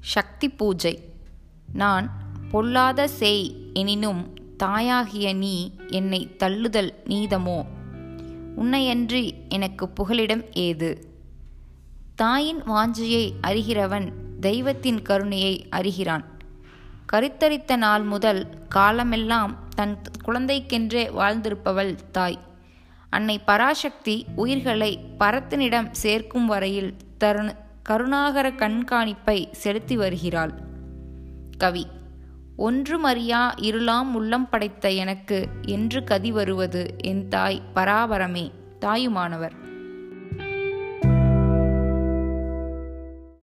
சக்தி பூஜை. நான் பொல்லாத செய் எனினும் தாயாகிய நீ என்னை தள்ளுதல் நீதமோ? உன்னையன்றி எனக்கு புகலிடம் ஏது? தாயின் வாஞ்சையை அறிகிறவன் தெய்வத்தின் கருணையை அறிகிறான். கருத்தரித்த நாள் முதல் காலமெல்லாம் தன் குழந்தைக்கென்றே வாழ்ந்திருப்பவள் தாய். அன்னை பராசக்தி உயிர்களை பரத்தனிடம் சேர்க்கும் வரையில் தருண கருணாகர கண்காணிப்பை செலுத்தி வருகிறாள். கவி ஒன்றுமறியா இருளாம் உள்ளம் படைத்த எனக்கு என்று கதி வருவது என் தாய் பராபரமே. தாயுமானவர்